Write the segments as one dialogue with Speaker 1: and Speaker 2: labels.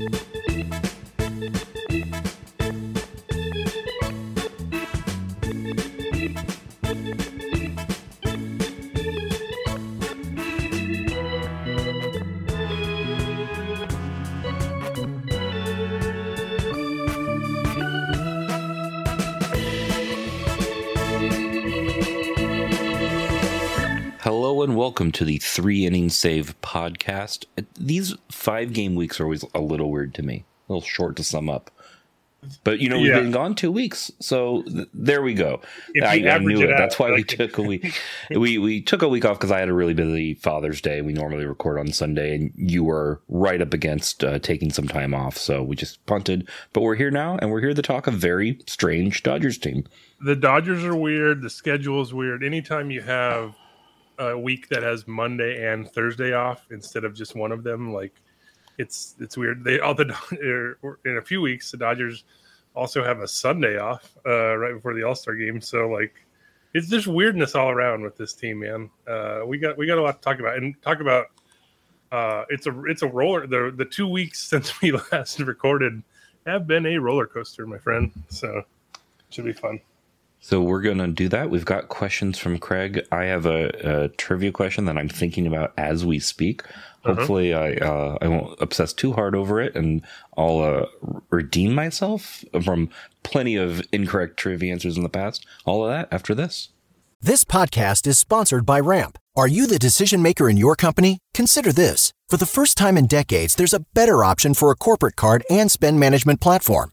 Speaker 1: Hello welcome to the three inning save podcast. These five game weeks are always a little weird to me, a little short to sum up. But you know, we've
Speaker 2: Yeah.
Speaker 1: been gone two weeks, so th- there we go. I, I knew
Speaker 2: it out,
Speaker 1: That's why we took a week. we we took a week off because I had a really busy Father's Day. We normally record on Sunday, and you were right up against uh, taking some time off, so we just punted. But we're here now, and we're here to talk a very strange Dodgers team.
Speaker 2: the Dodgers are weird. The schedule is weird. Anytime you have a week that has Monday and Thursday off instead of just one of them, like it's it's weird. They all the er, in a few weeks the Dodgers also have a Sunday off uh, right before the All Star game. So like it's just weirdness all around with this team, man. Uh, we got we got a lot to talk about and talk about. Uh, it's a it's a roller. The the two weeks since we last recorded have been a roller coaster, my friend. So should be fun.
Speaker 1: So we're gonna do that. We've got questions from Craig. I have a, a trivia question that I'm thinking about as we speak. Hopefully, I uh, I won't obsess too hard over it, and I'll uh, redeem myself from plenty of incorrect trivia answers in the past. All of that after this.
Speaker 3: This podcast is sponsored by Ramp. Are you the decision maker in your company? Consider this. For the first time in decades, there's a better option for a corporate card and spend management platform.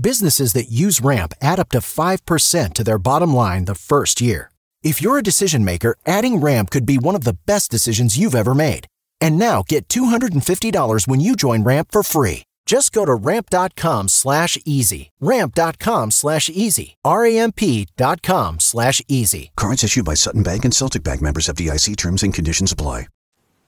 Speaker 3: Businesses that use Ramp add up to 5% to their bottom line the first year. If you're a decision maker, adding Ramp could be one of the best decisions you've ever made. And now get $250 when you join Ramp for free. Just go to ramp.com slash easy. Ramp.com slash easy. R-A-M-P dot com slash easy.
Speaker 4: Cards issued by Sutton Bank and Celtic Bank members FDIC terms and conditions apply.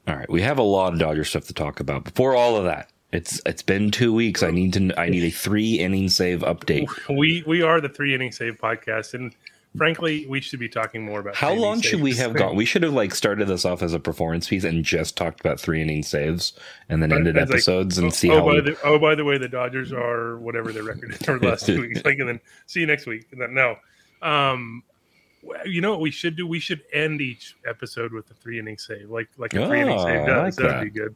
Speaker 1: All right, we have a lot of Dodger stuff to talk about. Before all of that, it's it's been two weeks. I need to I need a three inning save update.
Speaker 2: we we are the three inning save podcast, and frankly, we should be talking more about
Speaker 1: How long
Speaker 2: inning
Speaker 1: should we have gone? We should have like started this off as a performance piece and just talked about three inning saves and then ended
Speaker 2: It's like,
Speaker 1: episodes and
Speaker 2: oh,
Speaker 1: see
Speaker 2: oh,
Speaker 1: how
Speaker 2: by
Speaker 1: we,
Speaker 2: the, oh, by the way, the Dodgers are whatever their record is for the last two weeks. Like, and then see you next week. And then no, um, you know what we should do? We should end each episode with a three inning save, like like a three inning
Speaker 1: Oh,
Speaker 2: save does.
Speaker 1: like
Speaker 2: That'd be good.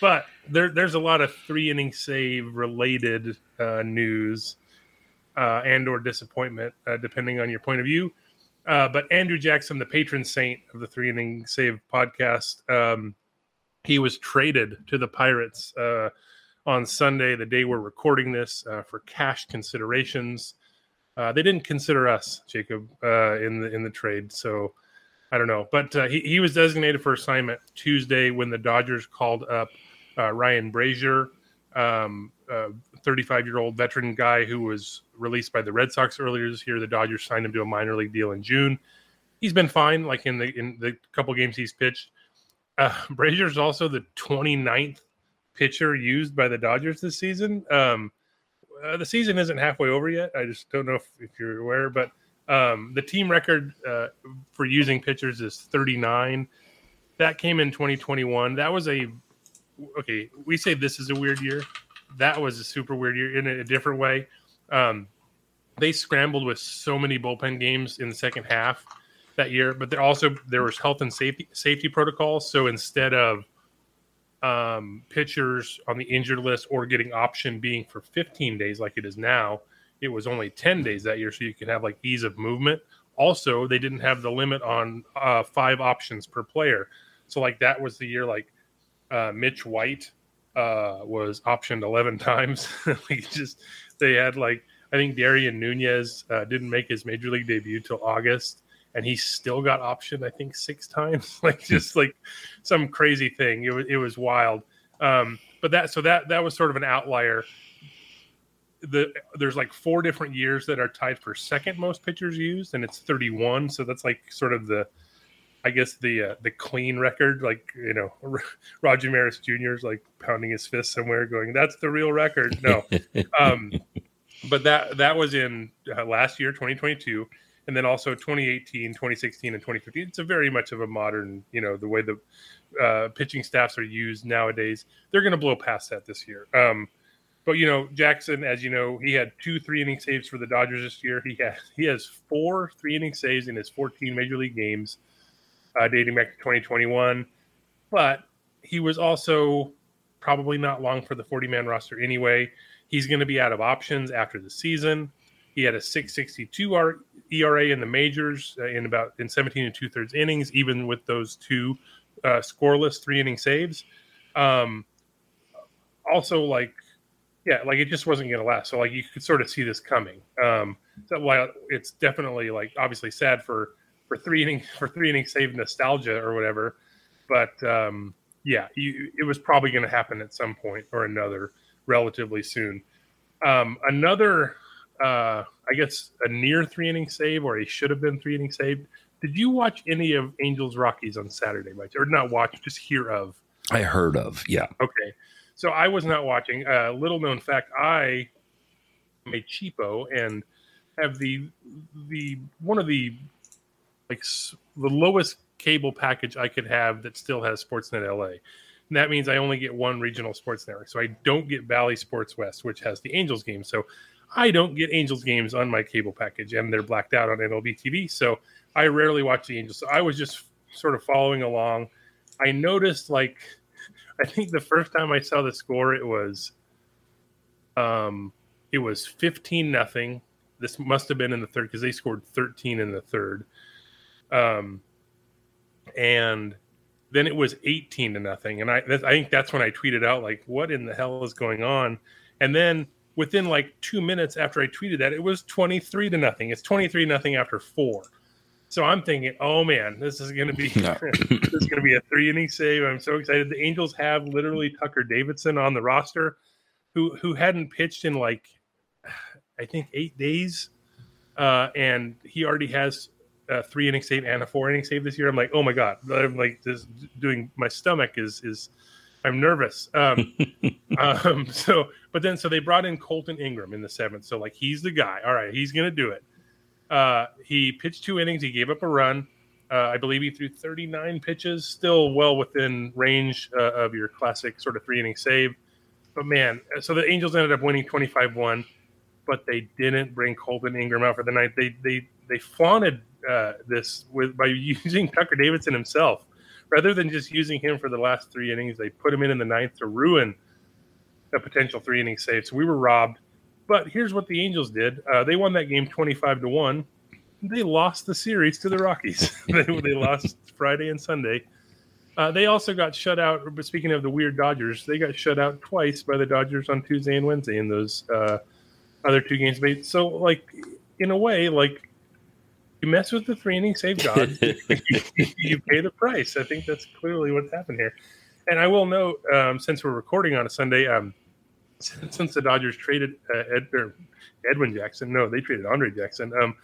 Speaker 2: But there, there's a lot of three inning save related uh, news uh, and or disappointment, uh, depending on your point of view. Uh, but Andre Jackson, the patron saint of the Three Inning Save podcast, um, he was traded to the Pirates uh, on Sunday, the day we're recording this, uh, for cash considerations. They didn't consider us, Jacob, in the in the trade, so I don't know. But uh, he he was designated for assignment Tuesday when the Dodgers called up uh, Ryan Brasier, um, 35 year old veteran guy who was released by the Red Sox earlier this year. The Dodgers signed him to a minor league deal in June. He's been fine, like in the in the couple games he's pitched. Uh, Brasier is also the 29th pitcher used by the Dodgers this season. Um, uh, the season isn't halfway over yet. I just don't know if, if you're aware, but um, the team record uh, for using pitchers is 39. That came in 2021. That was a okay. We say this is a weird year. That was a super weird year in a, different way. Um, they scrambled with so many bullpen games in the second half that year, but there also there was health and safety safety protocols. So instead of um, pitchers on the injured list or getting option being for 15 days like it is now, it was only 10 days that year, so you could have like ease of movement. Also, they didn't have the limit on uh, five options per player. So like that was the year like uh, Mitch White uh, was optioned 11 times. like just they had like I think Darien Nunez uh, didn't make his major league debut till August, and he still got optioned I think six times. like just like some crazy thing. It was it was wild. Um, but that so that that was sort of an outlier. The there's like four different years that are tied for second most pitchers used, and it's 31. So that's like sort of the, I guess the uh, the clean record. Like you know, Roger Maris Jr. is like pounding his fist somewhere, going, "That's the real record." No, um, but that that was in uh, last year, 2022 and then also 2018 2016 and 2015 it's a very much of a modern you know the way the uh, pitching staffs are used nowadays they're going to blow past that this year um, but you know jackson as you know he had two three inning saves for the dodgers this year. He has he has four three inning saves in his 14 major league games uh, dating back to 2021 but he was also probably not long for the 40 man roster anyway. He's going to be out of options after the season. He had a 662 ERA in the majors uh, in about in 17 and two thirds innings, even with those two uh, scoreless three inning saves. Um, also, like, yeah, like it just wasn't going to last. So, like, you could sort of see this coming. Um, so, while it's definitely like obviously sad for for three inning for three inning save nostalgia or whatever, but um, yeah, you, it was probably going to happen at some point or another relatively soon. Um, another uh, I guess a near three inning save or he should have been three inning save. Did you watch any of Angels Rockies on Saturday, Mike? Or not watch, just hear of?
Speaker 1: I heard of, yeah.
Speaker 2: Okay. So I was not watching. Uh, little known fact, I am a cheapo and have the the one of the like the lowest cable package I could have that still has Sportsnet LA. And that means I only get one regional sports network. So I don't get Bally Sports West, which has the Angels game. So I don't get Angels games on my cable package, and they're blacked out on MLB TV. So I rarely watch the Angels. So I was just sort of following along. I noticed, like, I think the first time I saw the score, it was, um, it was fifteen nothing. This must have been in the third because they scored thirteen in the third. Um, and then it was 18 to nothing and I, I think that's when i tweeted out like what in the hell is going on and then within like two minutes after I tweeted that, it was 23 to nothing. It's 23 nothing after four. So I'm thinking, oh man, this is going to be no. this is going to be a three inning save. I'm so excited. The Angels have literally Tucker Davidson on the roster, who who hadn't pitched in like I think eight days, uh, and he already has a three inning save and a four inning save this year. I'm like, oh my god, I'm like this doing my stomach is is I'm nervous. Um, um, so, but then, so they brought in Kolton Ingram in the seventh. So, like, he's the guy. All right, he's going to do it. Uh, he pitched two innings. He gave up a run. Uh, I believe he threw 39 pitches, still well within range uh, of your classic sort of three inning save. But man, so the Angels ended up winning 25 1, but they didn't bring Kolton Ingram out for the night. They they they flaunted uh, this with by using Tucker Davidson himself rather than just using him for the last three innings, they put him in in the ninth to ruin a potential three inning save. So we were robbed. But here's what the Angels did: uh, they won that game twenty five to one. They lost the series to the Rockies. they, they lost Friday and Sunday. Uh, they also got shut out. Speaking of the weird Dodgers, they got shut out twice by the Dodgers on Tuesday and Wednesday in those uh, other two games. So, like in a way, like you mess with the three inning save god, you, pay the price. I think that's clearly what's happened here. And I will note, um, since we're recording on a Sunday, um, since the Dodgers traded uh, Ed, Edwin Jackson, no, they traded Andre Jackson. Um,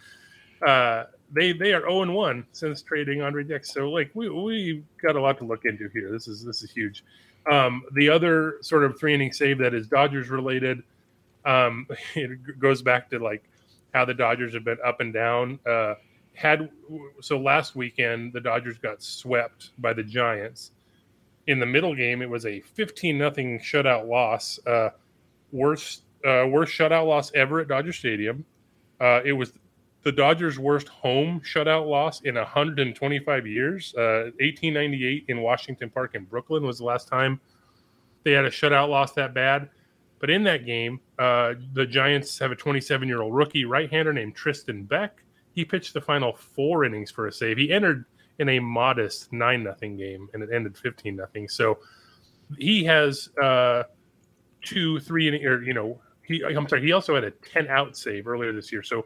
Speaker 2: uh, they they are zero and one since trading Andre Jackson. So like we we got a lot to look into here. This is this is huge. Um, the other sort of three inning save that is Dodgers related. Um, it goes back to like how the Dodgers have been up and down. Uh, had so last weekend the Dodgers got swept by the Giants. In the middle game, it was a 15 nothing shutout loss. Uh, worst uh, worst shutout loss ever at Dodger Stadium. Uh, it was the Dodgers' worst home shutout loss in 125 years. 1898 uh, in Washington Park in Brooklyn was the last time they had a shutout loss that bad. But in that game, uh, the Giants have a 27 year old rookie right hander named Tristan Beck. He pitched the final four innings for a save. He entered in a modest 9 nothing game and it ended 15 nothing. So he has uh, two, three, or, you know, he, I'm sorry, he also had a 10 out save earlier this year. So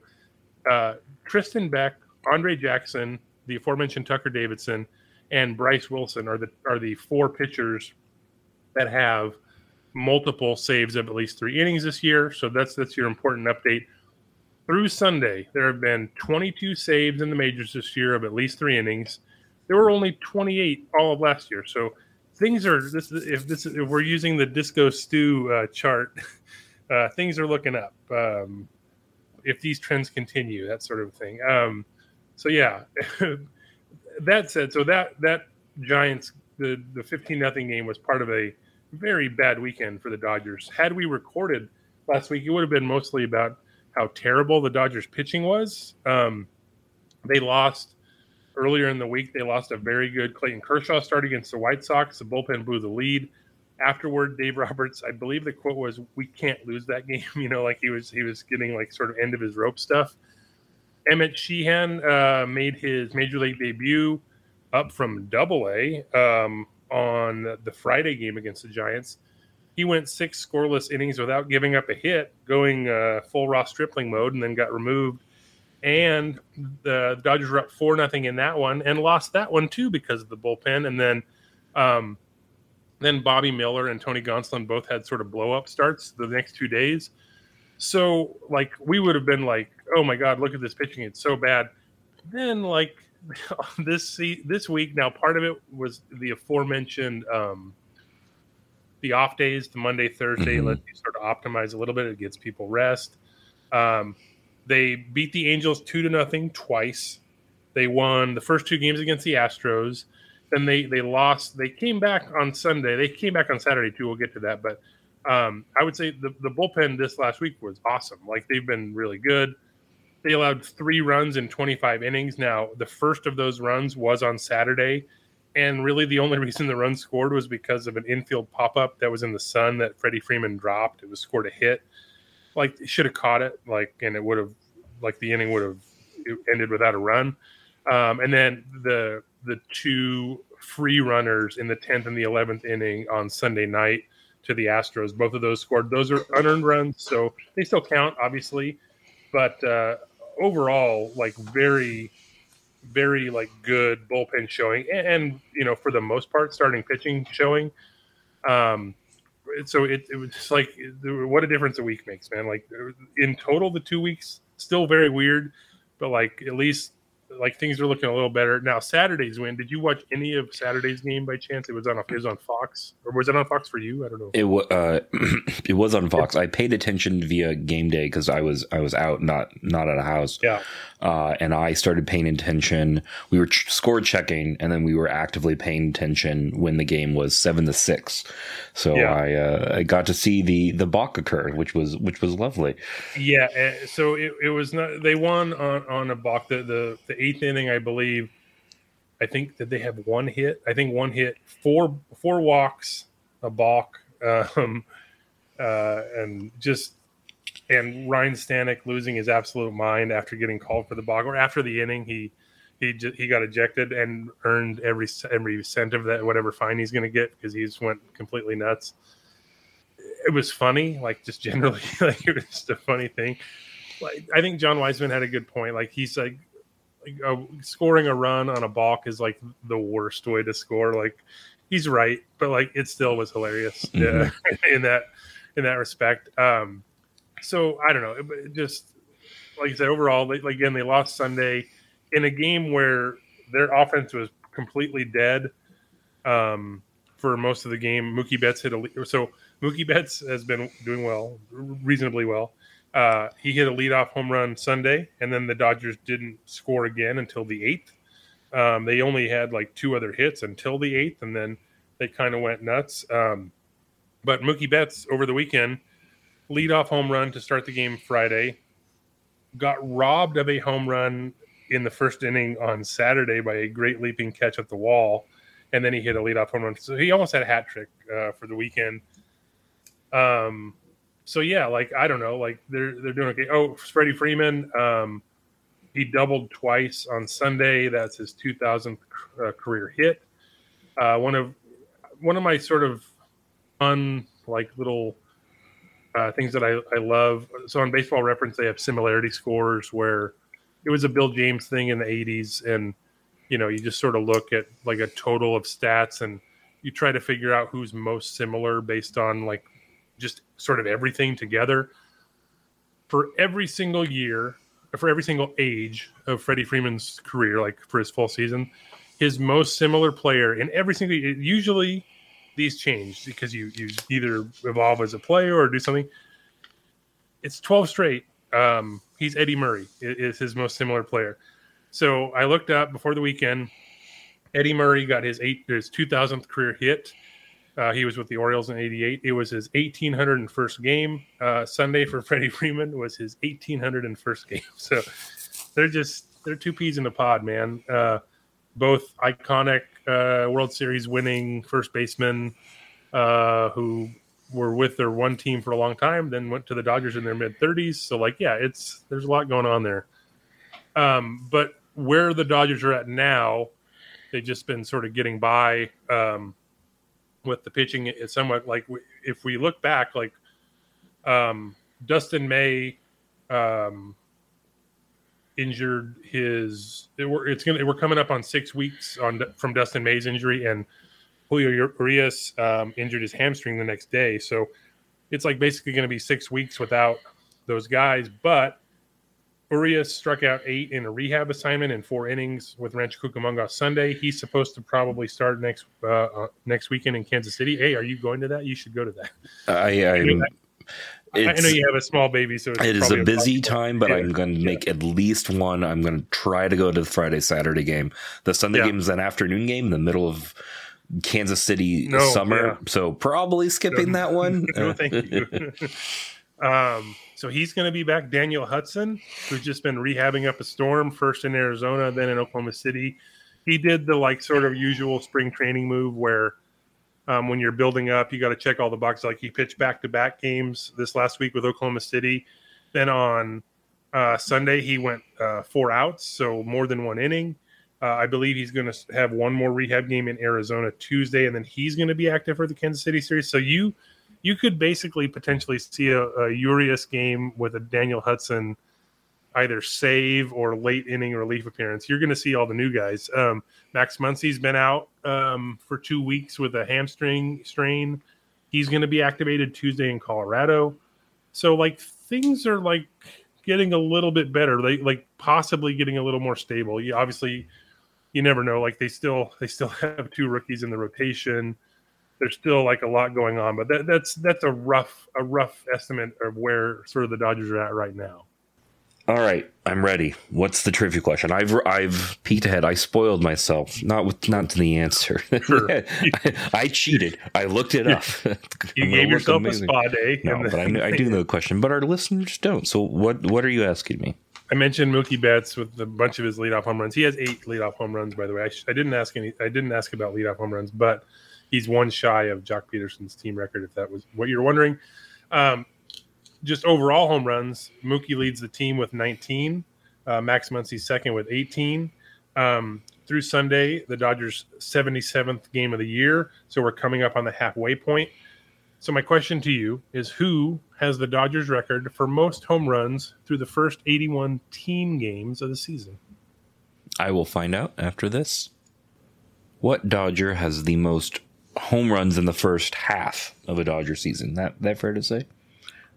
Speaker 2: uh, Tristan Beck, Andre Jackson, the aforementioned Tucker Davidson, and Bryce Wilson are the are the four pitchers that have multiple saves of at least three innings this year. So that's that's your important update. Through Sunday, there have been 22 saves in the majors this year of at least three innings. There were only 28 all of last year. So things are this if this if we're using the disco stew uh, chart, uh, things are looking up. Um, if these trends continue, that sort of thing. Um, so yeah, that said, so that that Giants the the 15 nothing game was part of a very bad weekend for the Dodgers. Had we recorded last week, it would have been mostly about how terrible the Dodgers pitching was. Um, they lost earlier in the week. They lost a very good Clayton Kershaw start against the White Sox. The bullpen blew the lead. Afterward, Dave Roberts, I believe the quote was, "We can't lose that game." You know, like he was he was getting like sort of end of his rope stuff. Emmett Sheehan uh, made his major league debut up from Double A um, on the Friday game against the Giants. He went six scoreless innings without giving up a hit, going uh, full Ross Stripling mode, and then got removed. And the Dodgers were up four nothing in that one, and lost that one too because of the bullpen. And then, um, then Bobby Miller and Tony Gonsolin both had sort of blow up starts the next two days. So like we would have been like, oh my god, look at this pitching, it's so bad. Then like this this week now part of it was the aforementioned um, the off days the monday thursday mm-hmm. let you sort of optimize a little bit it gets people rest um, they beat the angels two to nothing twice they won the first two games against the astros then they they lost they came back on sunday they came back on saturday too we'll get to that but um, i would say the, the bullpen this last week was awesome like they've been really good they allowed three runs in 25 innings. Now, the first of those runs was on Saturday. And really, the only reason the run scored was because of an infield pop up that was in the sun that Freddie Freeman dropped. It was scored a hit. Like, should have caught it, like, and it would have, like, the inning would have ended without a run. Um, and then the the two free runners in the 10th and the 11th inning on Sunday night to the Astros, both of those scored. Those are unearned runs, so they still count, obviously but uh, overall, like very, very like good bullpen showing, and, and, you know for the most part, starting pitching showing. Um, so it, it was just like what a difference a week makes, man. Like in total, the two weeks still very weird, but like at least like things are looking a little better now. Saturday's win. Did you watch any of Saturday's game by chance? It was on. It was on Fox, or was it on Fox for you? I don't know.
Speaker 1: It was. Uh, it was on Fox. I paid attention via game day because I was I was out, not not at a house.
Speaker 2: Yeah.
Speaker 1: Uh, and I started paying attention. We were ch- score checking, and then we were actively paying attention when the game was seven to six. So yeah. I uh, I got to see the the balk occur, which was which was lovely.
Speaker 2: Yeah. Eh, so it, it was not. They won on on a balk. The the, the eighth inning, I believe. I think that they have one hit. I think one hit, four four walks, a balk, um, uh, and just and Ryan Stanek losing his absolute mind after getting called for the balk or after the inning. He he he got ejected and earned every every cent of that whatever fine he's going to get because he just went completely nuts. It was funny, like just generally, like it was just a funny thing. Like I think Jon Weisman had a good point. Like he's like uh, scoring a run on a balk is like the worst way to score. Like he's right, but like it still was hilarious mm-hmm. in that in that respect. Um, so I don't know. It, it just like I said, overall, they, like, again, they lost Sunday in a game where their offense was completely dead um, for most of the game. Mookie Betts hit a so Mookie Betts has been doing well, reasonably well. Uh, he hit a leadoff home run Sunday, and then the Dodgers didn't score again until the eighth. Um, they only had like two other hits until the eighth, and then they kind of went nuts. Um, but Mookie Betts over the weekend, leadoff home run to start the game Friday, got robbed of a home run in the first inning on Saturday by a great leaping catch at the wall, and then he hit a leadoff home run. So he almost had a hat trick uh, for the weekend. Um, so yeah, like I don't know, like they're they're doing okay. Oh, Freddie Freeman, um, he doubled twice on Sunday. That's his 2000th uh, career hit. Uh, one of one of my sort of fun like little uh, things that I, I love. So on Baseball Reference, they have similarity scores where it was a Bill James thing in the 80s, and you know you just sort of look at like a total of stats and you try to figure out who's most similar based on like just sort of everything together. For every single year, for every single age of Freddie Freeman's career, like for his full season, his most similar player in every single usually these change because you you either evolve as a player or do something. It's 12 straight. Um, he's Eddie Murray is his most similar player. So I looked up before the weekend. Eddie Murray got his eight his 2000th career hit. Uh, he was with the Orioles in '88. It was his 1801st game. Uh, Sunday for Freddie Freeman was his 1801st game. So they're just they're two peas in a pod, man. Uh, both iconic uh, World Series winning first basemen uh, who were with their one team for a long time, then went to the Dodgers in their mid 30s. So, like, yeah, it's there's a lot going on there. Um, but where the Dodgers are at now, they've just been sort of getting by um, with the pitching. It's somewhat like if we look back, like um, Dustin May um, injured his. It, it's gonna. We're coming up on six weeks on from Dustin May's injury, and Julio Urias um, injured his hamstring the next day. So it's like basically going to be six weeks without those guys. But Urias struck out eight in a rehab assignment in four innings with Rancho Cucamonga Sunday. He's supposed to probably start next uh, uh, next weekend in Kansas City. Hey, are you going to that? You should go to that.
Speaker 1: I, I'm,
Speaker 2: I know you have a small baby, so
Speaker 1: it is a busy time, but yeah. I'm going to make yeah. at least one. I'm going to try to go to the Friday Saturday game. The Sunday yeah. game is an afternoon game in the middle of Kansas City no, summer, so probably skipping no. that one.
Speaker 2: no, thank you. um, so he's going to be back. Daniel Hudson, who's just been rehabbing up a storm, first in Arizona, then in Oklahoma City. He did the like sort of usual spring training move where um, when you're building up, you got to check all the boxes. Like he pitched back to back games this last week with Oklahoma City. Then on uh, Sunday, he went uh, four outs, so more than one inning. Uh, I believe he's going to have one more rehab game in Arizona Tuesday, and then he's going to be active for the Kansas City series. So you you could basically potentially see a, a Urias game with a Daniel Hudson either save or late inning relief appearance. You're going to see all the new guys. Um, Max Muncy's been out um, for two weeks with a hamstring strain. He's going to be activated Tuesday in Colorado. So like things are like getting a little bit better. They like possibly getting a little more stable. You obviously you never know. Like they still they still have two rookies in the rotation. There's still like a lot going on, but that, that's that's a rough a rough estimate of where sort of the Dodgers are at right now.
Speaker 1: All right, I'm ready. What's the trivia question? I've I've peeked ahead. I spoiled myself. Not with not to the answer. Sure. I, I, cheated. I looked it up.
Speaker 2: you gave yourself amazing. a spa day.
Speaker 1: No, but I, I do know the question. But our listeners don't. So what what are you asking me?
Speaker 2: I mentioned Mookie Betts with a bunch of his leadoff home runs. He has eight leadoff home runs, by the way. I, I didn't ask any. I didn't ask about leadoff home runs, but he's one shy of Joc Pederson's team record. If that was what you're wondering. Um, just overall home runs, Mookie leads the team with 19. Uh, Max Muncy's second with 18. Um, through Sunday, the Dodgers' 77th game of the year. So we're coming up on the halfway point. So my question to you is who has the Dodgers record for most home runs through the first 81 team games of the season?
Speaker 1: I will find out after this. What Dodger has the most home runs in the first half of a Dodger season? That that fair to say?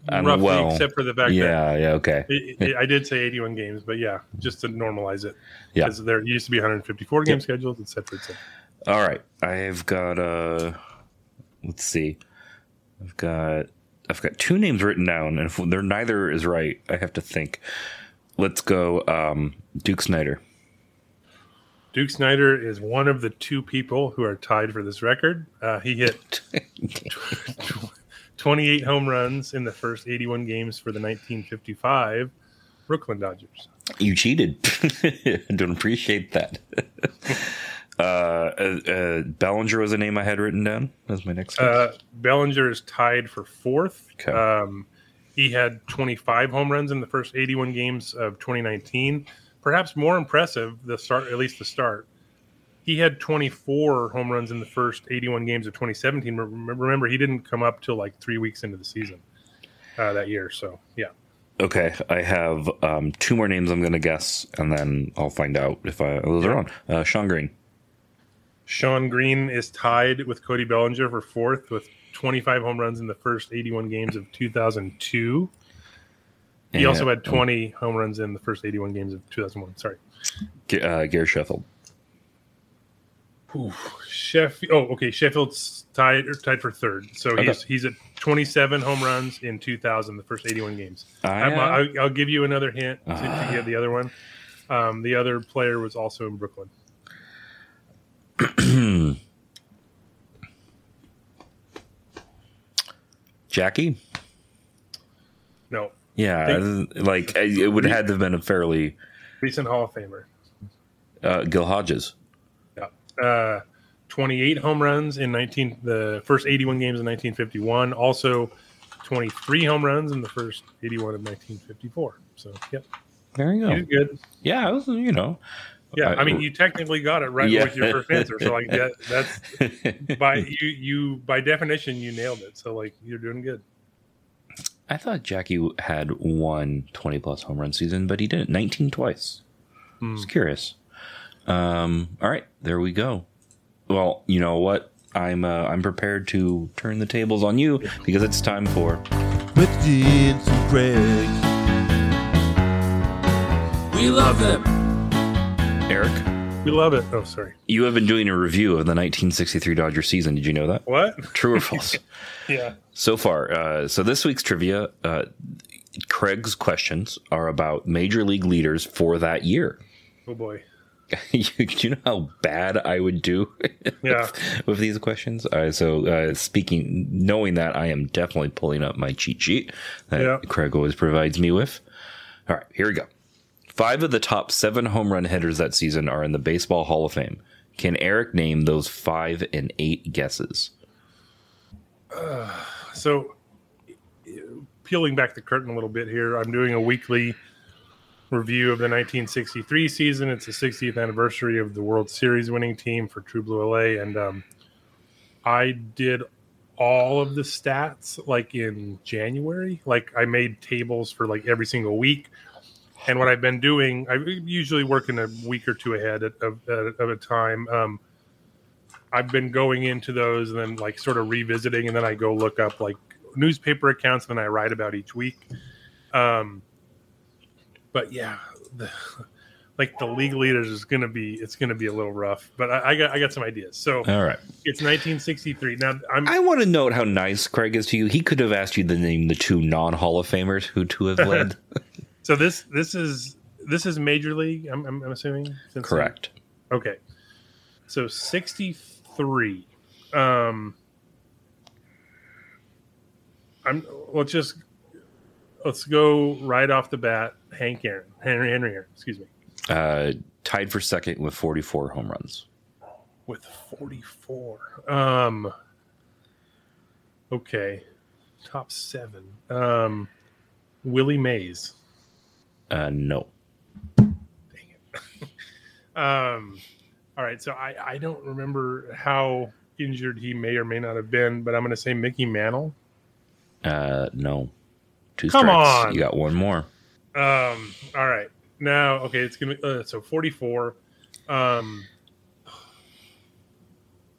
Speaker 2: Um, roughly, well, except for the fact
Speaker 1: yeah, that yeah, okay.
Speaker 2: It, it, I did say 81 games, but yeah, just to normalize it. Yeah, because there used to be 154 game yep. schedules, etc. etc.
Speaker 1: All right, I've got uh, let's see, I've got I've got two names written down, and if they're neither is right, I have to think. Let's go, um, Duke Snider.
Speaker 2: Duke Snider is one of the two people who are tied for this record. Uh, he hit 28 home runs in the first 81 games for the 1955 Brooklyn Dodgers.
Speaker 1: You cheated. I don't appreciate that. uh, uh, uh, Bellinger was a name I had written down. as my next.
Speaker 2: Uh, Bellinger is tied for fourth. Okay. Um, he had 25 home runs in the first 81 games of 2019. Perhaps more impressive, the start, at least the start, he had 24 home runs in the first 81 games of 2017. Remember, he didn't come up till like three weeks into the season uh, that year. So, yeah.
Speaker 1: Okay, I have um, two more names I'm going to guess, and then I'll find out if I, those are on. Uh, Shawn Green.
Speaker 2: Shawn Green is tied with Cody Bellinger for fourth with 25 home runs in the first 81 games of 2002. He
Speaker 1: And-
Speaker 2: also had 20 home runs in the first 81 games of 2001. Sorry.
Speaker 1: Uh, Gary Sheffield.
Speaker 2: Sheffield. Oh, okay. Sheffield's tied or tied for third. So
Speaker 1: Okay.
Speaker 2: he's he's at 27 home runs in 2000, the first 81 games.
Speaker 1: I,
Speaker 2: I'm,
Speaker 1: uh,
Speaker 2: I'll, I'll give you another hint to, to
Speaker 1: Ah.
Speaker 2: get the other one. Um, the other player was also in Brooklyn.
Speaker 1: Jackie.
Speaker 2: No,
Speaker 1: Yeah, like it would have to have been a fairly
Speaker 2: recent Hall of Famer.
Speaker 1: uh, Gil Hodges.
Speaker 2: Yeah. Uh, 28 home runs in 19 the first 81 games in 1951. Also, 23 home runs in the first 81 of 1954. So, yep,
Speaker 1: There you
Speaker 2: you
Speaker 1: go.
Speaker 2: did good.
Speaker 1: Yeah, I was, you know.
Speaker 2: Yeah,
Speaker 1: I-
Speaker 2: I mean, you technically got it right
Speaker 1: Yeah.
Speaker 2: with your first answer. So, like that, that's by you, you by definition, you nailed it. So, like, you're doing good.
Speaker 1: I thought Jackie had one 20 plus home run season, but he didn't. 19 twice. Just curious. Um, all right, there we go. Well, you know what? I'm uh, I'm prepared to turn the tables on you because it's time for
Speaker 5: Questions from Craig. We love them.
Speaker 1: Eric.
Speaker 2: We love it. Oh, sorry.
Speaker 1: You have been doing a review of the 1963 Dodger season. Did you know that?
Speaker 2: What?
Speaker 1: True or false?
Speaker 2: Yeah.
Speaker 1: so far. Uh, so this week's trivia, uh, Craig's questions are about major league leaders for that year.
Speaker 2: Oh boy.
Speaker 1: you, you know how bad I would do
Speaker 2: Yeah.
Speaker 1: with these questions. Uh, so uh, speaking, knowing that, I am definitely pulling up my cheat sheet that
Speaker 2: Yeah.
Speaker 1: Craig always provides me with. All right, here we go. Five of the top seven home run hitters that season are in the Baseball Hall of Fame. Can Eric name those five and eight guesses?
Speaker 2: So, peeling back the curtain a little bit here, I'm doing a weekly review of the 1963 season. It's the 60th anniversary of the World Series winning team for True Blue LA, and um, I did all of the stats like in January. Like I made tables for like every single week. And what I've been doing, I usually work in a week or two ahead of, of, of a time. Um, I've been going into those and then like sort of revisiting, and then I go look up like newspaper accounts, and then I write about each week. Um, but yeah, the, like the league leaders is gonna be it's gonna be a little rough, but I, I got I got some ideas. So
Speaker 1: All right.
Speaker 2: it's 1963. Now I'm
Speaker 1: I want to note how nice Craig is to you. He could have asked you to name the two non Hall of Famers who to have led.
Speaker 2: so this this is this is major league. I'm I'm, I'm assuming. since-
Speaker 1: Correct.
Speaker 2: Okay. So 63. Um I'm let's just let's go right off the bat. Hank Aaron, Henry Henry Aaron, excuse me,
Speaker 1: Uh, tied for second with 44 home runs.
Speaker 2: with 44. Um Okay. Top 7. Um Willie Mays.
Speaker 1: Uh, no.
Speaker 2: Um, all right, so I, I don't remember how injured he may or may not have been, but I'm going to say Mickey Mantle.
Speaker 1: Uh, no. Two
Speaker 2: Come
Speaker 1: strikes.
Speaker 2: on.
Speaker 1: You got one more.
Speaker 2: Um, all right, now okay, it's gonna uh, so 44. Um,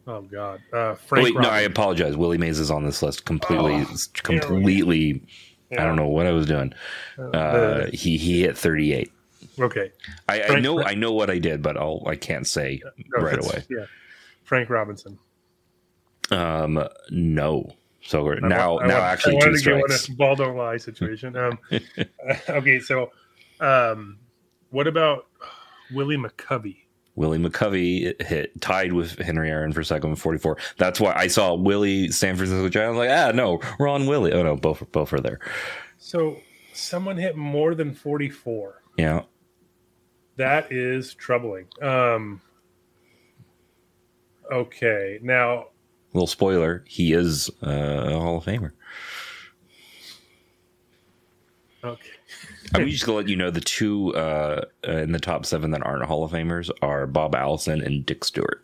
Speaker 2: oh God, uh,
Speaker 1: Oh,
Speaker 2: Frank.
Speaker 1: wait, no, I apologize. Willie Mays is on this list completely.
Speaker 2: Oh,
Speaker 1: completely. I don't know what I was doing. Uh,
Speaker 2: Uh,
Speaker 1: he he hit 38.
Speaker 2: okay,
Speaker 1: I, I
Speaker 2: Frank-
Speaker 1: know I know what I did, but I'll I can't say
Speaker 2: No,
Speaker 1: right away.
Speaker 2: Yeah, Frank Robinson.
Speaker 1: Um, no. So we're,
Speaker 2: I
Speaker 1: now
Speaker 2: I
Speaker 1: now actually
Speaker 2: I
Speaker 1: two
Speaker 2: wanted to go in
Speaker 1: strikes.
Speaker 2: a ball don't lie situation. Um, okay, so um, what about Willie McCovey?
Speaker 1: Willie McCovey hit tied with Henry Aaron for second with 44. That's why I saw Willie San Francisco Giants. Like, ah, no, we're on Willie. Oh no, both both are there.
Speaker 2: So someone hit more than 44.
Speaker 1: Yeah.
Speaker 2: That is troubling. Um, okay, now
Speaker 1: Little spoiler: he is uh, a Hall of Famer.
Speaker 2: okay,
Speaker 1: I'm just gonna let you know the two uh, in the top seven that aren't Hall of Famers are Bob Allison and Dick Stuart.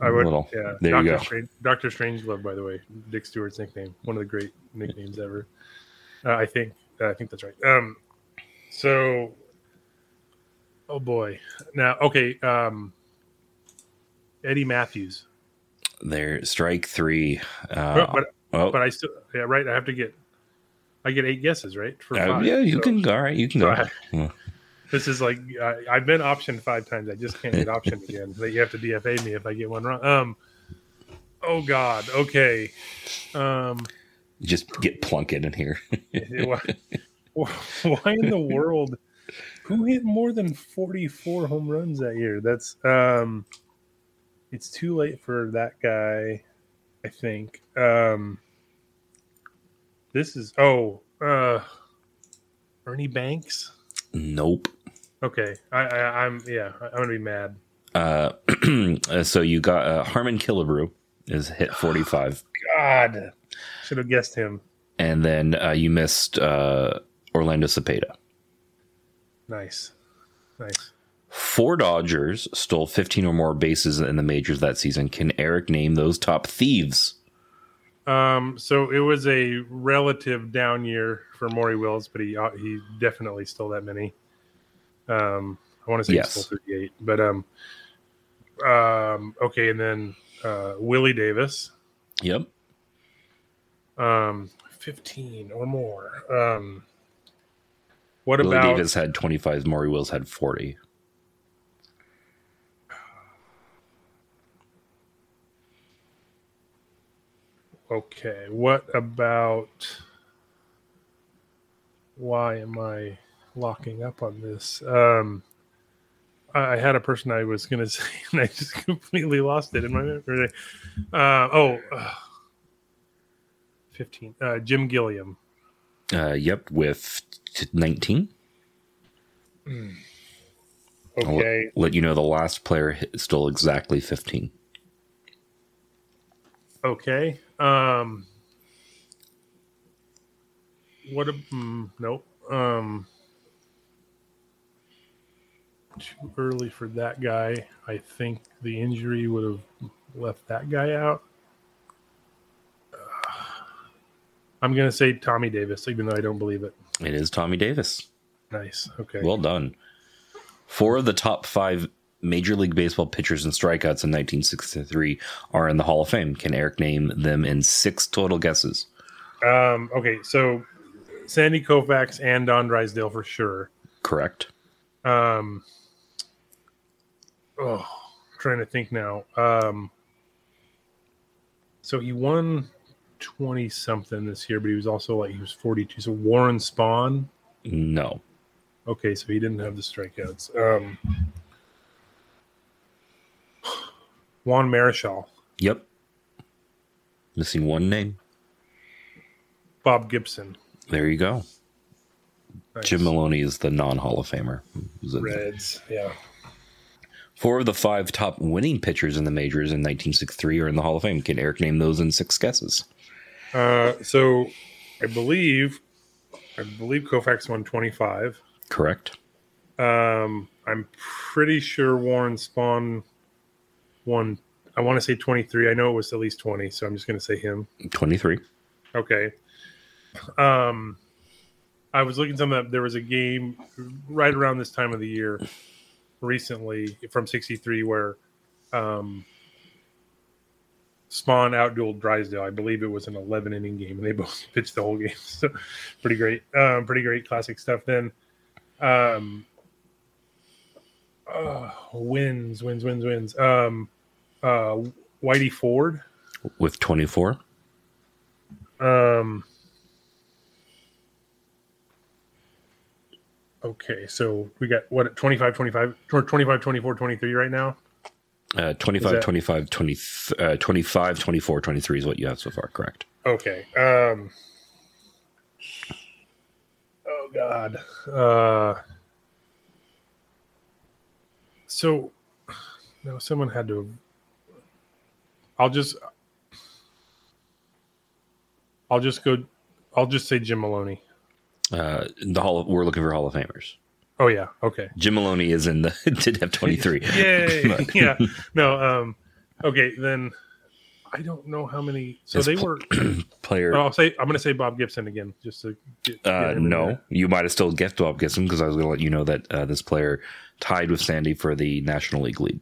Speaker 2: I would.
Speaker 1: little-
Speaker 2: Yeah,
Speaker 1: there
Speaker 2: Doctor
Speaker 1: you go.
Speaker 2: Strange, Doctor Strangelove, by the way, Dick Stuart's nickname, one of the great nicknames ever. Uh, I think. I think that's right. Um, so, oh boy. Now, okay. Um, Eddie Mathews.
Speaker 1: There, strike three. Uh,
Speaker 2: but but,
Speaker 1: oh,
Speaker 2: but I still yeah right. I have to get I get eight guesses right for
Speaker 1: uh, yeah, you
Speaker 2: so
Speaker 1: can. All right, you can go.
Speaker 2: I- This is like I, I've been optioned five times. I just can't get optioned again. That you have to DFA me if I get one wrong. Um. Oh God. Okay. Um.
Speaker 1: Just get Plunkett in here.
Speaker 2: why, why in the world? Who hit more than forty-four home runs that year? That's um. It's too late for that guy. I think. Um. This is oh uh. Ernie Banks.
Speaker 1: nope.
Speaker 2: Okay, I, I I'm yeah. I'm gonna be mad.
Speaker 1: Uh, so you got uh, Harmon Killebrew is hit 45,
Speaker 2: God, should have guessed him.
Speaker 1: and then uh, you missed uh, Orlando Cepeda.
Speaker 2: Nice, nice.
Speaker 1: Four Dodgers stole 15 or more bases in the majors that season. Can Eric name those top thieves?
Speaker 2: Um, so it was a relative down year for Maury Wills, but he uh, he definitely stole that many. Um, I want to say
Speaker 1: Yes.
Speaker 2: stole 38, but um, um, okay, and then uh, Willie Davis,
Speaker 1: Yep.
Speaker 2: um, 15 or more. Um, what
Speaker 1: Willie
Speaker 2: about
Speaker 1: Davis had 25. Maury Wills had 40.
Speaker 2: Okay, what about why am I locking up on this? Um I had a person I was going to say and I just completely lost it in my memory. Uh, oh, uh, 15. Uh, Jim Gilliam.
Speaker 1: Uh, yep, with t- 19. I'll let-
Speaker 2: Okay.
Speaker 1: let you know the last player hit, stole exactly 15.
Speaker 2: Okay. Um what a mm, nope. Um too early for that guy. I think the injury would have left that guy out. Uh, I'm gonna say Tommy Davis, even though I don't believe it.
Speaker 1: It is Tommy Davis.
Speaker 2: Nice. Okay.
Speaker 1: Well done. Four of the top five Major League Baseball pitchers and strikeouts in 1963 are in the Hall of Fame. Can Eric name them in six total guesses?
Speaker 2: um, okay, so Sandy Koufax and Don Drysdale for sure.
Speaker 1: Correct.
Speaker 2: Um, oh, trying to think now. Um, so he won twenty something this year, but he was also like he was forty two. So Warren Spahn.
Speaker 1: No.
Speaker 2: Okay, so he didn't have the strikeouts. Um, Juan Marichal,
Speaker 1: Yep. Missing one name.
Speaker 2: Bob Gibson,
Speaker 1: There you go.
Speaker 2: Nice.
Speaker 1: Jim Maloney is the non Hall of Famer. Who's in there.
Speaker 2: Reds. Yeah.
Speaker 1: Four of the five top winning pitchers in the majors in 1963 are in the Hall of Fame. Can Eric name those in six guesses?
Speaker 2: Uh, so I believe, I believe Koufax won twenty five.
Speaker 1: Correct.
Speaker 2: Um, I'm pretty sure Warren Spahn won. I want to say 23. I know it was at least 20, so I'm just going to say him.
Speaker 1: 23.
Speaker 2: Okay. Um, I was looking some up. there was a game right around this time of the year recently from 63 where um, Spahn outdueled Drysdale. I believe it was an 11 inning game, and they both pitched the whole game. So pretty great, um, pretty great classic stuff. Then um, uh, wins, wins, wins, wins. Um, uh, Whitey Ford.
Speaker 1: With 24.
Speaker 2: Um. Okay, so we got what 25 25 or 25 24 23 right now.
Speaker 1: Uh, 25,
Speaker 2: that-
Speaker 1: 25, 20, uh, 25, 24, 23 is what you have so far, correct?
Speaker 2: Okay. Um Oh god. Uh So no, someone had to I'll just I'll just go I'll just say Jim Maloney.
Speaker 1: Uh, the Hall of, we're looking for Hall of Famers.
Speaker 2: Oh yeah, okay.
Speaker 1: Jim Maloney is in the did have 23.
Speaker 2: Yay! Yeah. No. Um. Okay. Then I don't know how many. So
Speaker 1: His
Speaker 2: they were.
Speaker 1: Player,
Speaker 2: I'll say. I'm going to say Bob Gibson again, just to. Get, get
Speaker 1: uh, no,
Speaker 2: there.
Speaker 1: you might have still guessed Bob Gibson because I was going to let you know that uh, this player tied with Sandy for the National League lead.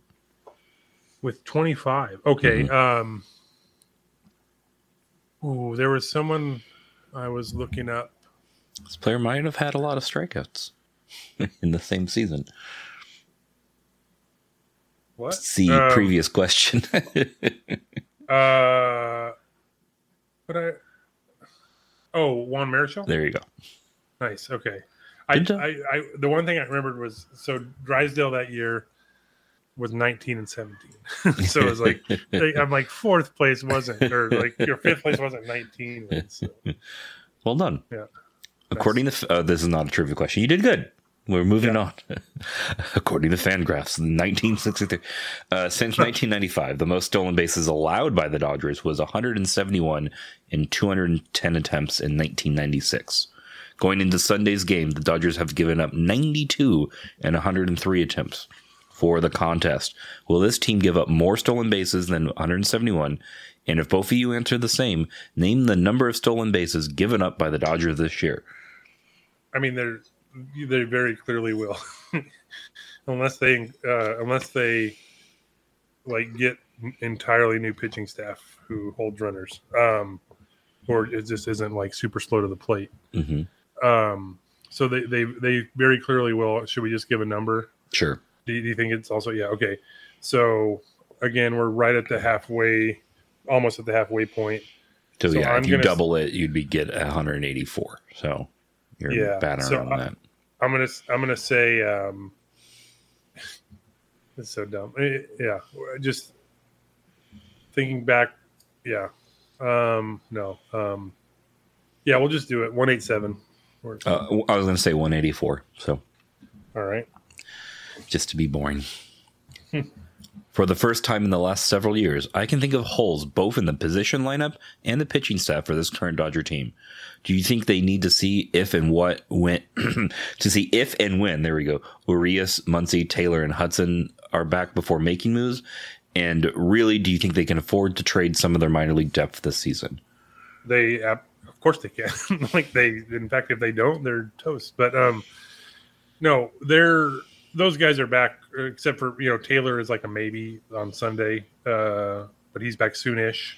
Speaker 2: With 25. Okay. Um. Ooh, there was someone I was looking up.
Speaker 1: This player might have had a lot of strikeouts in the same season.
Speaker 2: What?
Speaker 1: See
Speaker 2: Um,
Speaker 1: previous question.
Speaker 2: Uh. But I. Oh, Juan Marichal.
Speaker 1: there you go.
Speaker 2: Nice. Okay. I, I, I, the one thing I remembered was so Drysdale that year was 19 and 17. so it was like, I'm like fourth place wasn't, or like your fifth place wasn't 19. wins, So.
Speaker 1: Well done.
Speaker 2: Yeah.
Speaker 1: According to uh, this is not a trivia question. You did good. We're moving on. According to Fangraphs, 1963, uh, since 1995, the most stolen bases allowed by the Dodgers was 171 in 210 attempts in 1996. Going into Sunday's game, the Dodgers have given up 92 and 103 attempts for the contest. Will this team give up more stolen bases than 171? And if both of you answer the same, name the number of stolen bases given up by the Dodgers this year.
Speaker 2: I mean, they're, they very clearly will, unless they, uh, unless they like get entirely new pitching staff who hold runners, um, or it just isn't like super slow to the plate.
Speaker 1: hmm
Speaker 2: Um, so they, they, they very clearly will. Should we just give a number?
Speaker 1: Sure.
Speaker 2: Do you, do you think it's also yeah okay? So again, we're right at the halfway, almost at the halfway point.
Speaker 1: So,
Speaker 2: So
Speaker 1: yeah,
Speaker 2: I'm
Speaker 1: if you
Speaker 2: gonna-
Speaker 1: double it, you'd be get 184. So you're
Speaker 2: Yeah, so
Speaker 1: around
Speaker 2: I-
Speaker 1: that.
Speaker 2: I'm gonna I'm gonna say um, it's so dumb. Eh, Yeah, just thinking back. Yeah, um, no, um, yeah, we'll just do it. One eight seven.
Speaker 1: Uh, I was going to say 184. So
Speaker 2: All right.
Speaker 1: Just to be boring. For the first time in the last several years, I can think of holes both in the position lineup and the pitching staff for this current Dodger team. Do you think they need to see if and what when to see if and when there we go Urias, Muncy, Taylor, and Hudson are back before making moves? And really, do you think they can afford to trade some of their minor league depth this season?
Speaker 2: They, uh, of course, they can. like they, in fact, if they don't, they're toast. But um, no, they're those guys are back. Except for you know Taylor is like a maybe on Sunday, uh, but he's back soonish.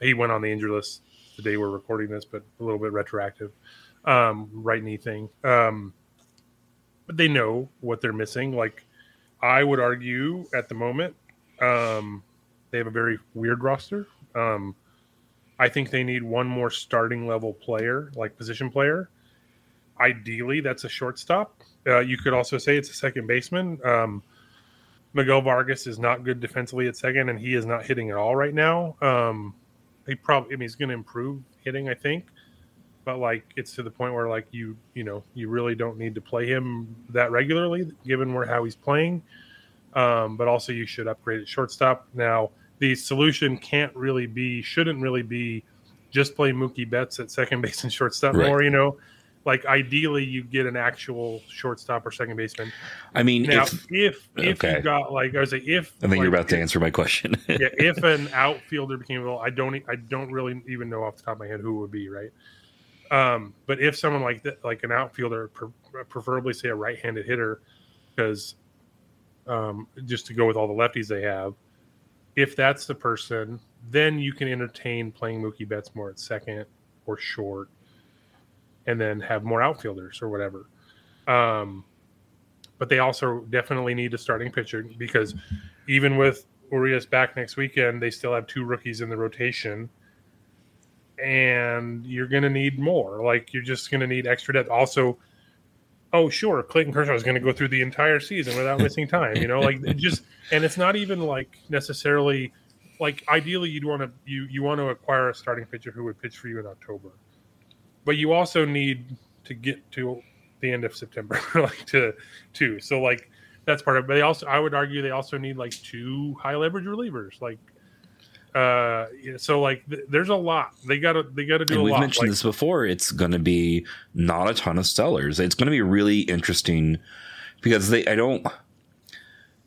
Speaker 2: He went on the injury list the day we're recording this, but a little bit retroactive. Um, right knee thing. Um, but they know what they're missing. Like I would argue at the moment, um, they have a very weird roster. Um, I think they need one more starting level player, like position player. Ideally, that's a shortstop. Uh, you could also say it's a second baseman. Um, Miguel Vargas is not good defensively at second, and he is not hitting at all right now. Um, he probably, I mean, he's going to improve hitting, I think, but like it's to the point where like you, you know, you really don't need to play him that regularly, given where how he's playing. Um, but also, you should upgrade at shortstop now the solution can't really be, shouldn't really be, just play Mookie Betts at second base and shortstop
Speaker 1: Right.
Speaker 2: more. You know, like ideally you get an actual shortstop or second baseman.
Speaker 1: I mean,
Speaker 2: Now,
Speaker 1: if,
Speaker 2: if if
Speaker 1: okay.
Speaker 2: you got like I was like if
Speaker 1: I think you're
Speaker 2: like,
Speaker 1: about to answer my question.
Speaker 2: yeah, if an outfielder became available, I don't I don't really even know off the top of my head who it would be, right? Um, but if someone like that, like an outfielder, pre- preferably say a right-handed hitter, because um, just to go with all the lefties they have, if that's the person, then you can entertain playing Mookie Betts more at second or short, and then have more outfielders or whatever. Um, but they also definitely need a starting pitcher because even with Urias back next weekend, they still have two rookies in the rotation. And you're going to need more. Like, you're just going to need extra depth. Also, oh, sure, Clayton Kershaw is going to go through the entire season without missing time. You know, like, just, and it's not even like necessarily, like, ideally, you'd want to, you, you want to acquire a starting pitcher who would pitch for you in October. But you also need to get to the end of September, like, to, two. so, like, that's part of it. But they also, I would argue, they also need like two high leverage relievers. Like, uh, so like, th- there's a lot. They gotta, they gotta do
Speaker 1: and
Speaker 2: a
Speaker 1: we've
Speaker 2: lot.
Speaker 1: mentioned
Speaker 2: Like,
Speaker 1: this before. It's going to be not a ton of sellers. It's going to be really interesting because they, I don't,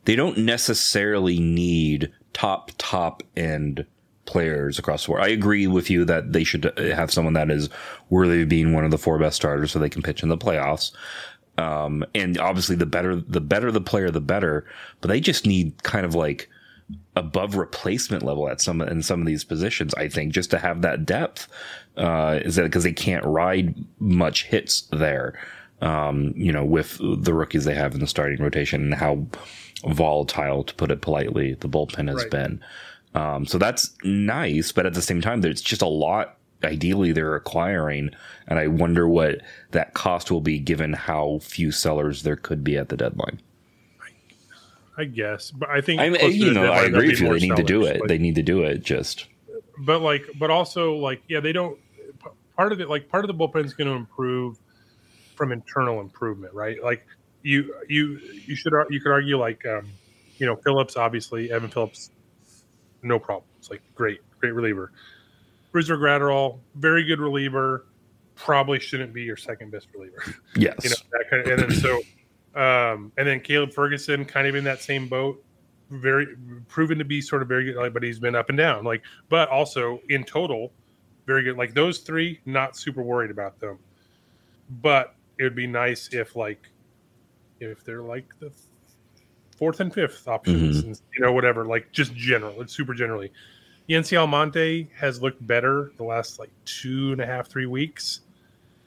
Speaker 1: they don't necessarily need top top end players across the board. I agree with you that they should have someone that is worthy of being one of the four best starters so they can pitch in the playoffs. Um, and obviously the better, the better the player, the better, but they just need kind of like above replacement level at some in some of these positions. I think just to have that depth uh, is that because they can't ride much hits there. Um, you know, with the rookies they have in the starting rotation and how volatile, to put it politely, the bullpen has
Speaker 2: Right.
Speaker 1: been. Um, so that's nice, but at the same time, there's just a lot. Ideally, they're acquiring, and I wonder what that cost will be given how few sellers there could be at the deadline.
Speaker 2: I guess, but I think
Speaker 1: I mean, you know, I agree with you. They need to do it.
Speaker 2: Like,
Speaker 1: They need to do it. Just
Speaker 2: but like, but also like, yeah, they don't. Part of it, like, part of the bullpen is going to improve from internal improvement, right? Like, you you you should you could argue like, um, you know, Phillips obviously Evan Phillips, no problems, like great great reliever. Brusdar Graterol, very good reliever, probably shouldn't be your second best reliever.
Speaker 1: yes,
Speaker 2: you know that kind of, and then so um and then caleb ferguson kind of in that same boat. Very proven to be sort of very good like but he's been up and down. Like but also in total very good. Like those three not super worried about them. But it would be nice if like if they're like the fourth and fifth options mm-hmm. and you know whatever like just general it's super generally Yency Almonte has looked better the last like two and a half three weeks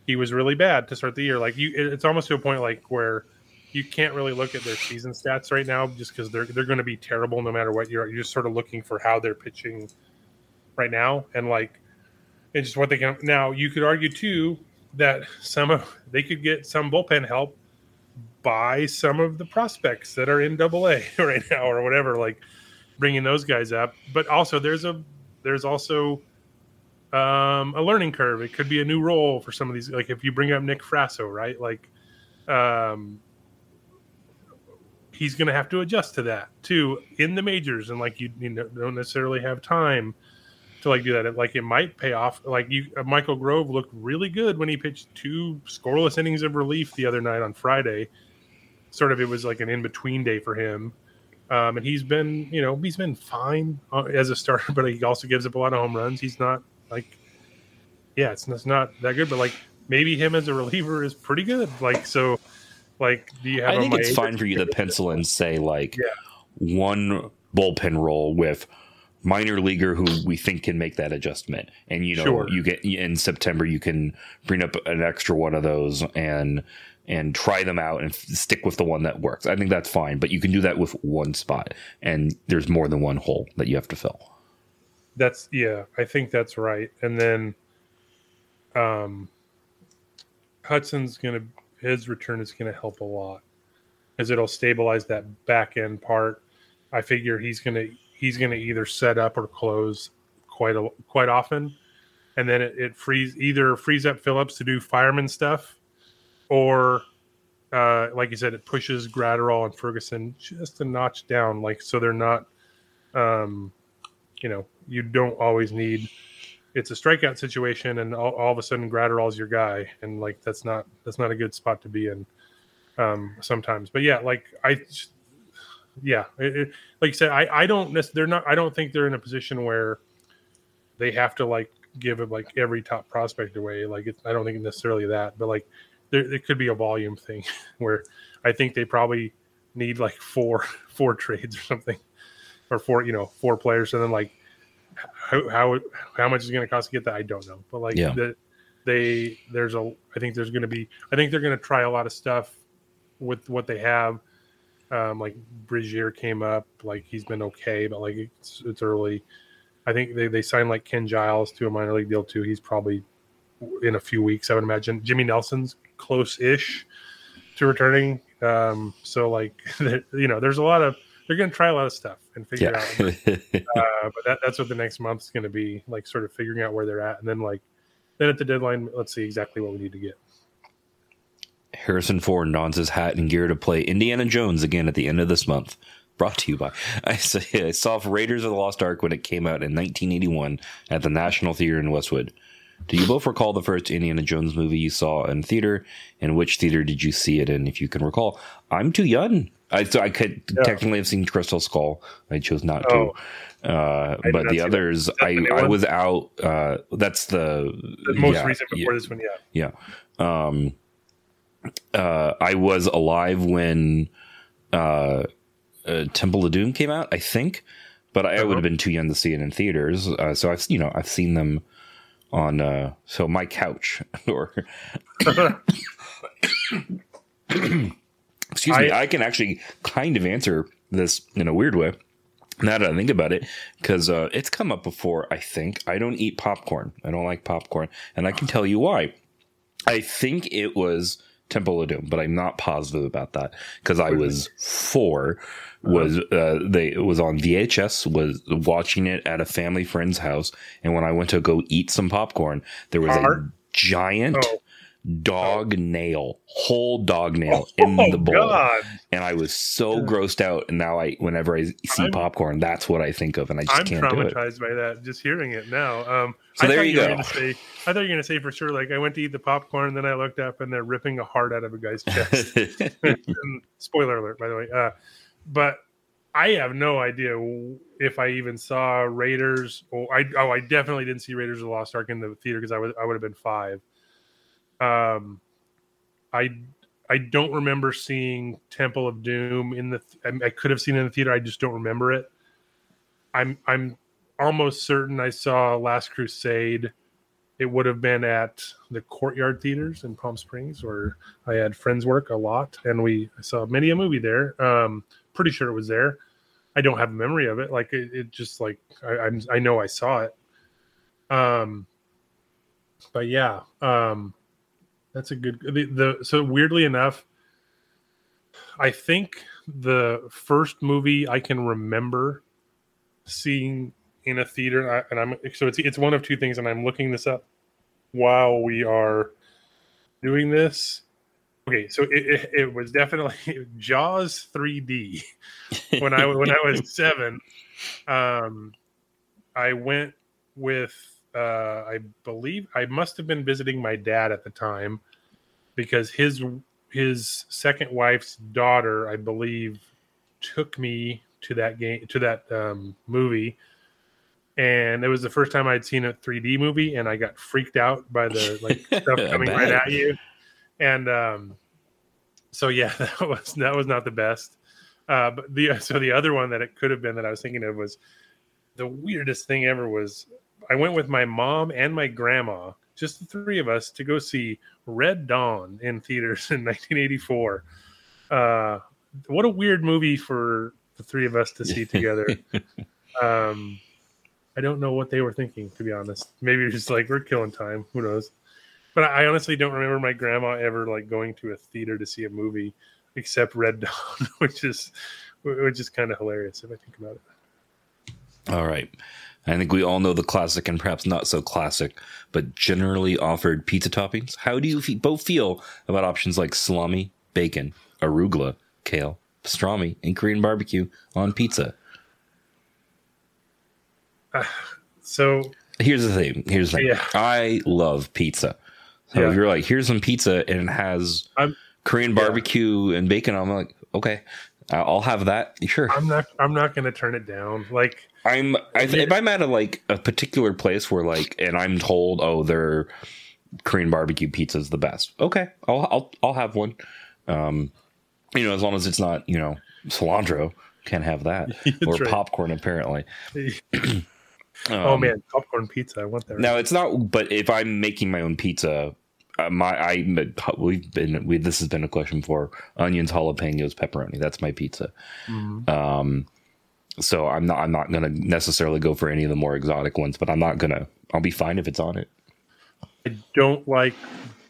Speaker 2: he was really bad to start the year. Like you, it- it's almost to a point like where you can't really look at their season stats right now just because they're they're going to be terrible no matter what. You're you're just sort of looking for how they're pitching right now and like it's just what they can. Now you could argue too that some of they could get some bullpen help by some of the prospects that are in Double A right now or whatever. Like bringing those guys up, but also there's a there's also um, a learning curve. It could be a new role for some of these. Like if you bring up Nick Frasso, right? Like, um, he's going to have to adjust to that too in the majors, and like you, you don't necessarily have time to like do that. It- Like it might pay off. Like you, uh, Michael Grove looked really good when he pitched two scoreless innings of relief the other night on Friday. Sort of, it was like an in between day for him. Um, and he's been, you know, he's been fine uh, as a starter, but he also gives up a lot of home runs. He's not like, yeah, it's, it's not that good, but like maybe him as a reliever is pretty good. Like, so, like, do you have?
Speaker 1: I think it's fine for you to pencil and say like
Speaker 2: Yeah.
Speaker 1: one bullpen roll with minor leaguer who we think can make that adjustment. And you know,
Speaker 2: Sure.
Speaker 1: you get in September you can bring up an extra one of those and and try them out and f- stick with the one that works. I think that's fine, but you can do that with one spot and there's more than one hole that you have to fill.
Speaker 2: That's yeah, I think that's right. And then, um, Hudson's gonna his return is gonna help a lot because it'll stabilize that back end part. I figure he's gonna he's gonna either set up or close quite a quite often, and then it, it frees either frees up Phillips to do fireman stuff, or uh, like you said, it pushes Graterol and Ferguson just a notch down, like so they're not. Um, you know, you don't always need. It's a strikeout situation, and all, all of a sudden Graterol's your guy, and like that's not that's not a good spot to be in. Um, sometimes, but yeah, like I, yeah, it, it- like you said, I I don't they're not I don't think they're in a position where they have to like give it like every top prospect away. Like it's, I don't think necessarily that, but like there it could be a volume thing where I think they probably need like four four trades or something or four you know four players. And then like how how, how much is it going to cost to get that? I don't know. But like
Speaker 1: Yeah.
Speaker 2: the, they there's a i think there's going to be i think they're going to try a lot of stuff with what they have. Um like Brasier came up like he's been okay but like it's, it's early. I think they, they signed like ken giles to a minor league deal too. He's probably in a few weeks i would imagine. Jimmy nelson's close-ish to returning um so like you know there's a lot of they're going to try a lot of stuff and figure
Speaker 1: Yeah.
Speaker 2: out uh, but that, that's what the next month is going to be like sort of figuring out where they're at and then like then at the deadline let's see exactly what we need to get
Speaker 1: Harrison Ford dons his hat and gear to play Indiana Jones again at the end of this month. Brought to you by I saw Raiders of the Lost Ark when it came out in 1981 at the National Theater in Westwood. Do you both recall the first Indiana Jones movie you saw in theater, and which theater did you see it in? If you can recall, I'm too young. I so I could technically have seen Crystal Skull. I chose not to.
Speaker 2: Oh.
Speaker 1: Uh, but the others, I I was out. Uh, that's the,
Speaker 2: the most
Speaker 1: yeah,
Speaker 2: recent
Speaker 1: yeah.
Speaker 2: this one yeah
Speaker 1: Yeah. Um, uh, I was alive when uh, uh, Temple of Doom came out, I think. but I, I would
Speaker 2: Uh-huh.
Speaker 1: have been too young to see it in theaters. Uh, so I've you know I've seen them on uh, so my couch or excuse me.
Speaker 2: I-
Speaker 1: I can actually kind of answer this in a weird way. Now that I think about it, because uh, it's come up before, I think. I don't eat popcorn. I don't like popcorn. And I can tell you why. I think it was Temple of Doom, but I'm not positive about that because I was four. Was uh, they it was on VHS? Was watching it at a family friend's house, and when I went to go eat some popcorn, there was a giant
Speaker 2: Oh.
Speaker 1: Dog nail, whole dog nail in
Speaker 2: oh
Speaker 1: the bowl,
Speaker 2: God,
Speaker 1: and I was so grossed out. And now I, whenever I see
Speaker 2: I'm-
Speaker 1: popcorn, that's what I think of, and I just
Speaker 2: I'm
Speaker 1: can't do it.
Speaker 2: traumatized by that just hearing it now. Um,
Speaker 1: So
Speaker 2: I
Speaker 1: there you go.
Speaker 2: Say, I thought you were gonna say for sure. Like I went to eat the popcorn, and then I looked up, and they're ripping a heart out of a guy's chest. Spoiler alert, by the way. Uh, but I have no idea if I even saw Raiders. Or I oh, I definitely didn't see Raiders of the Lost Ark in the theater because I was I would have been five. Um, I I don't remember seeing Temple of Doom in the. I, could have seen it in the theater. I just don't remember it. I'm I'm almost certain I saw Last Crusade. It would have been at the Courtyard Theaters in Palm Springs, where I had friends work a lot, and we saw many a movie there. Um, pretty sure it was there. I don't have a memory of it. Like it, it just like I, I'm I know I saw it. Um, but yeah, um, that's a good. The, the so weirdly enough, I think the first movie I can remember seeing in a theater, I- and I'm so it's it's one of two things, and I'm looking this up while we are doing this. Okay, so it, it, it was definitely Jaws 3D when I when I was seven. Um, I went with uh, I believe I must have been visiting my dad at the time because his his second wife's daughter, I believe, took me to that game to that um, movie, and it was the first time I'd seen a 3D movie, and I got freaked out by the like stuff coming right at you, and um, so yeah, that was that was not the best. Uh, but the so the other one that it could have been that I was thinking of was the weirdest thing ever was I went with my mom and my grandma, just the three of us, to go see Red Dawn in theaters in 1984. Uh, what a weird movie for the three of us to see together. um, I don't know what they were thinking, to be honest. Maybe just like we're killing time. Who knows? But I honestly don't remember my grandma ever like going to a theater to see a movie except Red Dawn, which is which is kind of hilarious if I think about it.
Speaker 1: All right. I think we all know the classic and perhaps not so classic, but generally offered pizza toppings. How do you fe- both feel about options like salami, bacon, arugula, kale, pastrami, and Korean barbecue on pizza?
Speaker 2: So
Speaker 1: Here's the thing. Here's the thing.
Speaker 2: Yeah.
Speaker 1: I love pizza. So
Speaker 2: Yeah.
Speaker 1: if you're like, here's some pizza and it has
Speaker 2: I'm-
Speaker 1: Korean barbecue and bacon, I'm like, okay, uh, I'll have that. Sure.
Speaker 2: I'm not I'm not going to turn it down. Like
Speaker 1: I'm I, if I'm at a like a particular place where like and I'm told oh their Korean barbecue pizza is the best. Okay, I'll I'll I'll have one. Um, you know, as long as it's not you know cilantro, can't have that or
Speaker 2: right.
Speaker 1: popcorn apparently.
Speaker 2: oh
Speaker 1: Um,
Speaker 2: man, popcorn pizza. I want that.
Speaker 1: Now it's not, but if I'm making my own pizza, uh, my I we've been we this has been a question before. Onions, jalapenos, pepperoni. That's my pizza.
Speaker 2: Mhm.
Speaker 1: Um, so I'm not I'm not gonna necessarily go for any of the more exotic ones, but I'm not gonna. I'll be fine if it's on it.
Speaker 2: I don't like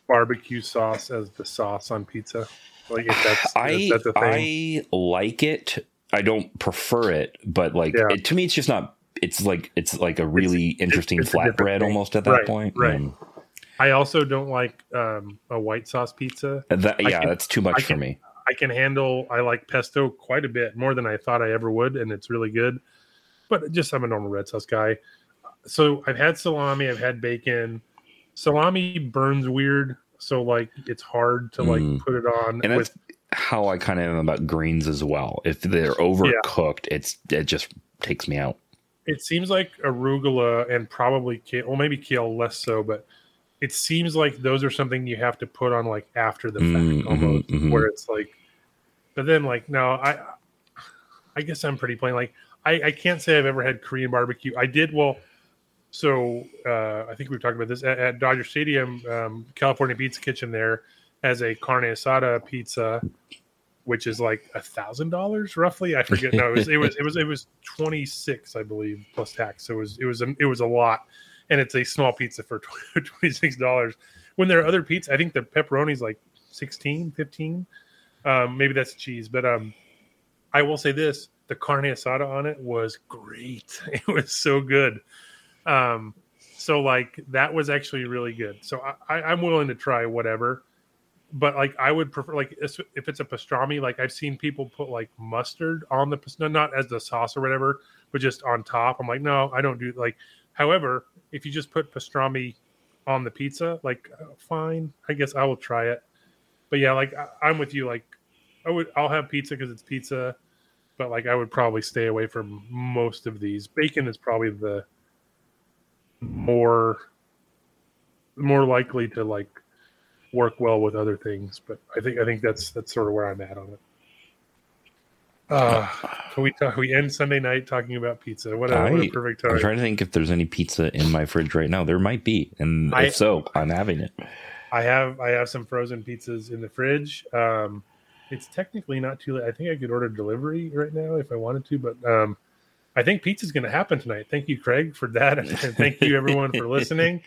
Speaker 2: barbecue sauce as the sauce on pizza. Like if that's
Speaker 1: I
Speaker 2: if that's a thing.
Speaker 1: I like it. I don't prefer it, but like
Speaker 2: Yeah.
Speaker 1: it, to me, it's just not. It's like it's like a really interesting
Speaker 2: it's a
Speaker 1: flatbread almost at that
Speaker 2: Right,
Speaker 1: point.
Speaker 2: right.
Speaker 1: And
Speaker 2: I also don't like um, a white sauce pizza.
Speaker 1: that, yeah,
Speaker 2: can-
Speaker 1: that's too much
Speaker 2: I
Speaker 1: for
Speaker 2: can-
Speaker 1: me.
Speaker 2: I can handle. I like pesto quite a bit more than I thought I ever would, and it's really good. But just I'm a normal red sauce guy. So I've had salami. I've had bacon. Salami burns weird, so like it's hard to like
Speaker 1: Mm.
Speaker 2: put it on.
Speaker 1: And
Speaker 2: with,
Speaker 1: that's how I kind of am about greens as well. If they're overcooked, it's it just takes me out.
Speaker 2: it seems like arugula and probably kale. Well, maybe kale less so, but it seems like those are something you have to put on like after the fact,
Speaker 1: Mm, mhm,
Speaker 2: almost,
Speaker 1: mhm.
Speaker 2: where it's like. But then, like, no, I, I guess I'm pretty plain. Like, I, I can't say I've ever had Korean barbecue. I did well. So uh, I think we've talked about this at, at Dodger Stadium. Um, California Pizza Kitchen there has a carne asada pizza, which is like a thousand dollars roughly. I forget. No, it was it was it was it was twenty six, I believe, plus tax. So it was it was a, it was a lot, and it's a small pizza for twenty six dollars. When there are other pizzas, I think the pepperoni is like 16, 15. Um, maybe that's cheese, but um, I will say this: the carne asada on it was great. It was so good. Um, so like that was actually really good. So I, I'm willing to try whatever, but like I would prefer like if it's a pastrami, like I've seen people put like mustard on the not as the sauce or whatever, but just on top. I'm like, no, I don't do like. However, if you just put pastrami on the pizza, like uh, fine, I guess I will try it. But yeah, like I, I'm with you. Like I would, I'll have pizza because it's pizza but like I would probably stay away from most of these. Bacon is probably the more more likely to like work well with other things, but I think I think that's that's sort of where I'm at on it. Uh, can we talk, we end Sunday night talking about pizza? What a, I, what a perfect time!
Speaker 1: I'm trying to think if there's any pizza in my fridge right now. There might be, and I, if so, I'm having it.
Speaker 2: I have I have some frozen pizzas in the fridge. Um, it's technically not too late. I think I could order delivery right now if I wanted to, but um, I think pizza's going to happen tonight. Thank you, Craig, for that, and thank you everyone for listening.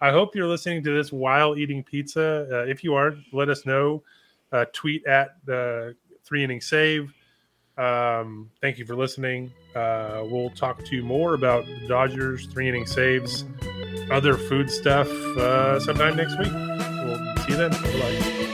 Speaker 2: I hope you're listening to this while eating pizza. Uh, if you are, let us know. Uh, tweet at the three inning save. Um, thank you for listening. Uh, we'll talk to you more about Dodgers three inning saves, other food stuff uh, sometime next week. See you then. Bye.